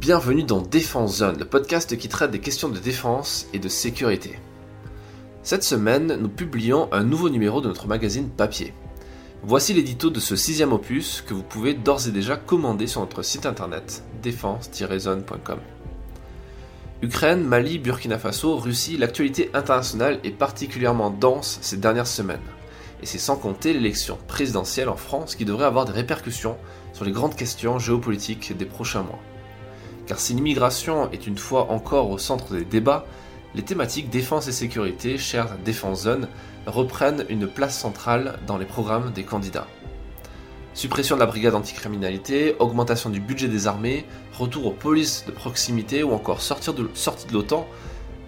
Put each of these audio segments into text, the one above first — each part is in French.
Bienvenue dans Défense Zone, le podcast qui traite des questions de défense et de sécurité. Cette semaine, nous publions un nouveau numéro de notre magazine papier. Voici l'édito de ce sixième opus que vous pouvez d'ores et déjà commander sur notre site internet défense-zone.com. Ukraine, Mali, Burkina Faso, Russie, l'actualité internationale est particulièrement dense ces dernières semaines. Et c'est sans compter l'élection présidentielle en France qui devrait avoir des répercussions sur les grandes questions géopolitiques des prochains mois car si l'immigration est une fois encore au centre des débats, les thématiques défense et sécurité, chères Défense Zone, reprennent une place centrale dans les programmes des candidats. Suppression de la brigade anticriminalité, augmentation du budget des armées, retour aux polices de proximité ou encore sortie de, l'OTAN,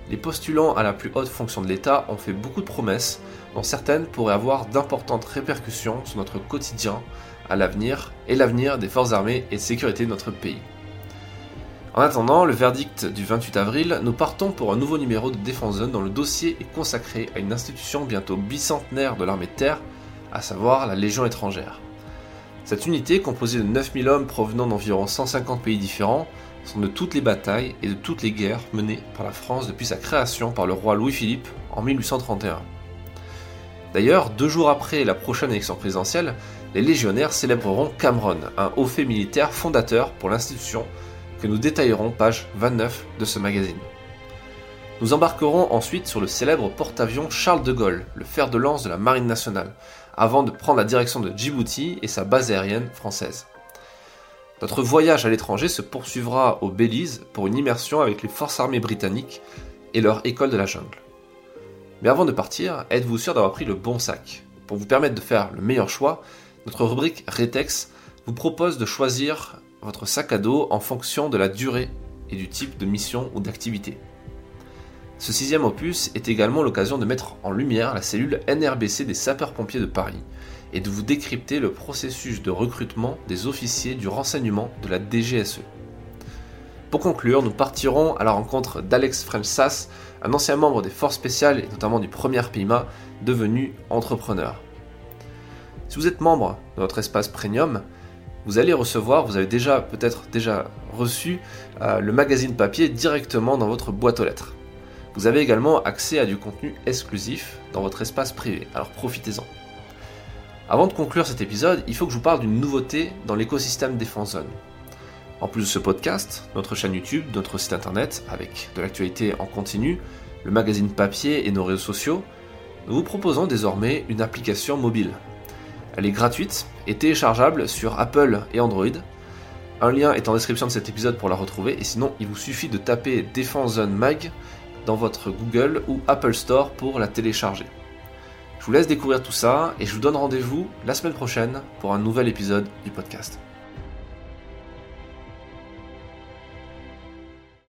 les postulants à la plus haute fonction de l'État ont fait beaucoup de promesses, dont certaines pourraient avoir d'importantes répercussions sur notre quotidien à l'avenir et l'avenir des forces armées et de sécurité de notre pays. En attendant le verdict du 28 avril, nous partons pour un nouveau numéro de Défense Zone dont le dossier est consacré à une institution bientôt bicentenaire de l'armée de terre, à savoir la Légion étrangère. Cette unité, composée de 9000 hommes provenant d'environ 150 pays différents, sont de toutes les batailles et de toutes les guerres menées par la France depuis sa création par le roi Louis-Philippe en 1831. D'ailleurs, deux jours après la prochaine élection présidentielle, les légionnaires célébreront Cameron, un haut fait militaire fondateur pour l'institution que nous détaillerons page 29 de ce magazine. Nous embarquerons ensuite sur le célèbre porte-avions Charles de Gaulle, le fer de lance de la Marine nationale, avant de prendre la direction de Djibouti et sa base aérienne française. Notre voyage à l'étranger se poursuivra au Belize pour une immersion avec les forces armées britanniques et leur école de la jungle. Mais avant de partir, êtes-vous sûr d'avoir pris le bon sac? Pour vous permettre de faire le meilleur choix, notre rubrique Retex vous propose de choisir votre sac à dos en fonction de la durée et du type de mission ou d'activité. Ce sixième opus est également l'occasion de mettre en lumière la cellule NRBC des sapeurs-pompiers de Paris et de vous décrypter le processus de recrutement des officiers du renseignement de la DGSE. Pour conclure, nous partirons à la rencontre d'Alex French-Sass, un ancien membre des forces spéciales et notamment du premier PIMA, devenu entrepreneur. Si vous êtes membre de notre espace premium, vous allez recevoir, vous avez déjà peut-être déjà reçu euh, le magazine papier directement dans votre boîte aux lettres. Vous avez également accès à du contenu exclusif dans votre espace privé, alors profitez-en. Avant de conclure cet épisode, il faut que je vous parle d'une nouveauté dans l'écosystème Défense Zone. En plus de ce podcast, notre chaîne YouTube, notre site internet, avec de l'actualité en continu, le magazine papier et nos réseaux sociaux, nous vous proposons désormais une application mobile elle est gratuite et téléchargeable sur Apple et Android. Un lien est en description de cet épisode pour la retrouver et sinon il vous suffit de taper Defense Zone Mag dans votre Google ou Apple Store pour la télécharger. Je vous laisse découvrir tout ça et je vous donne rendez-vous la semaine prochaine pour un nouvel épisode du podcast.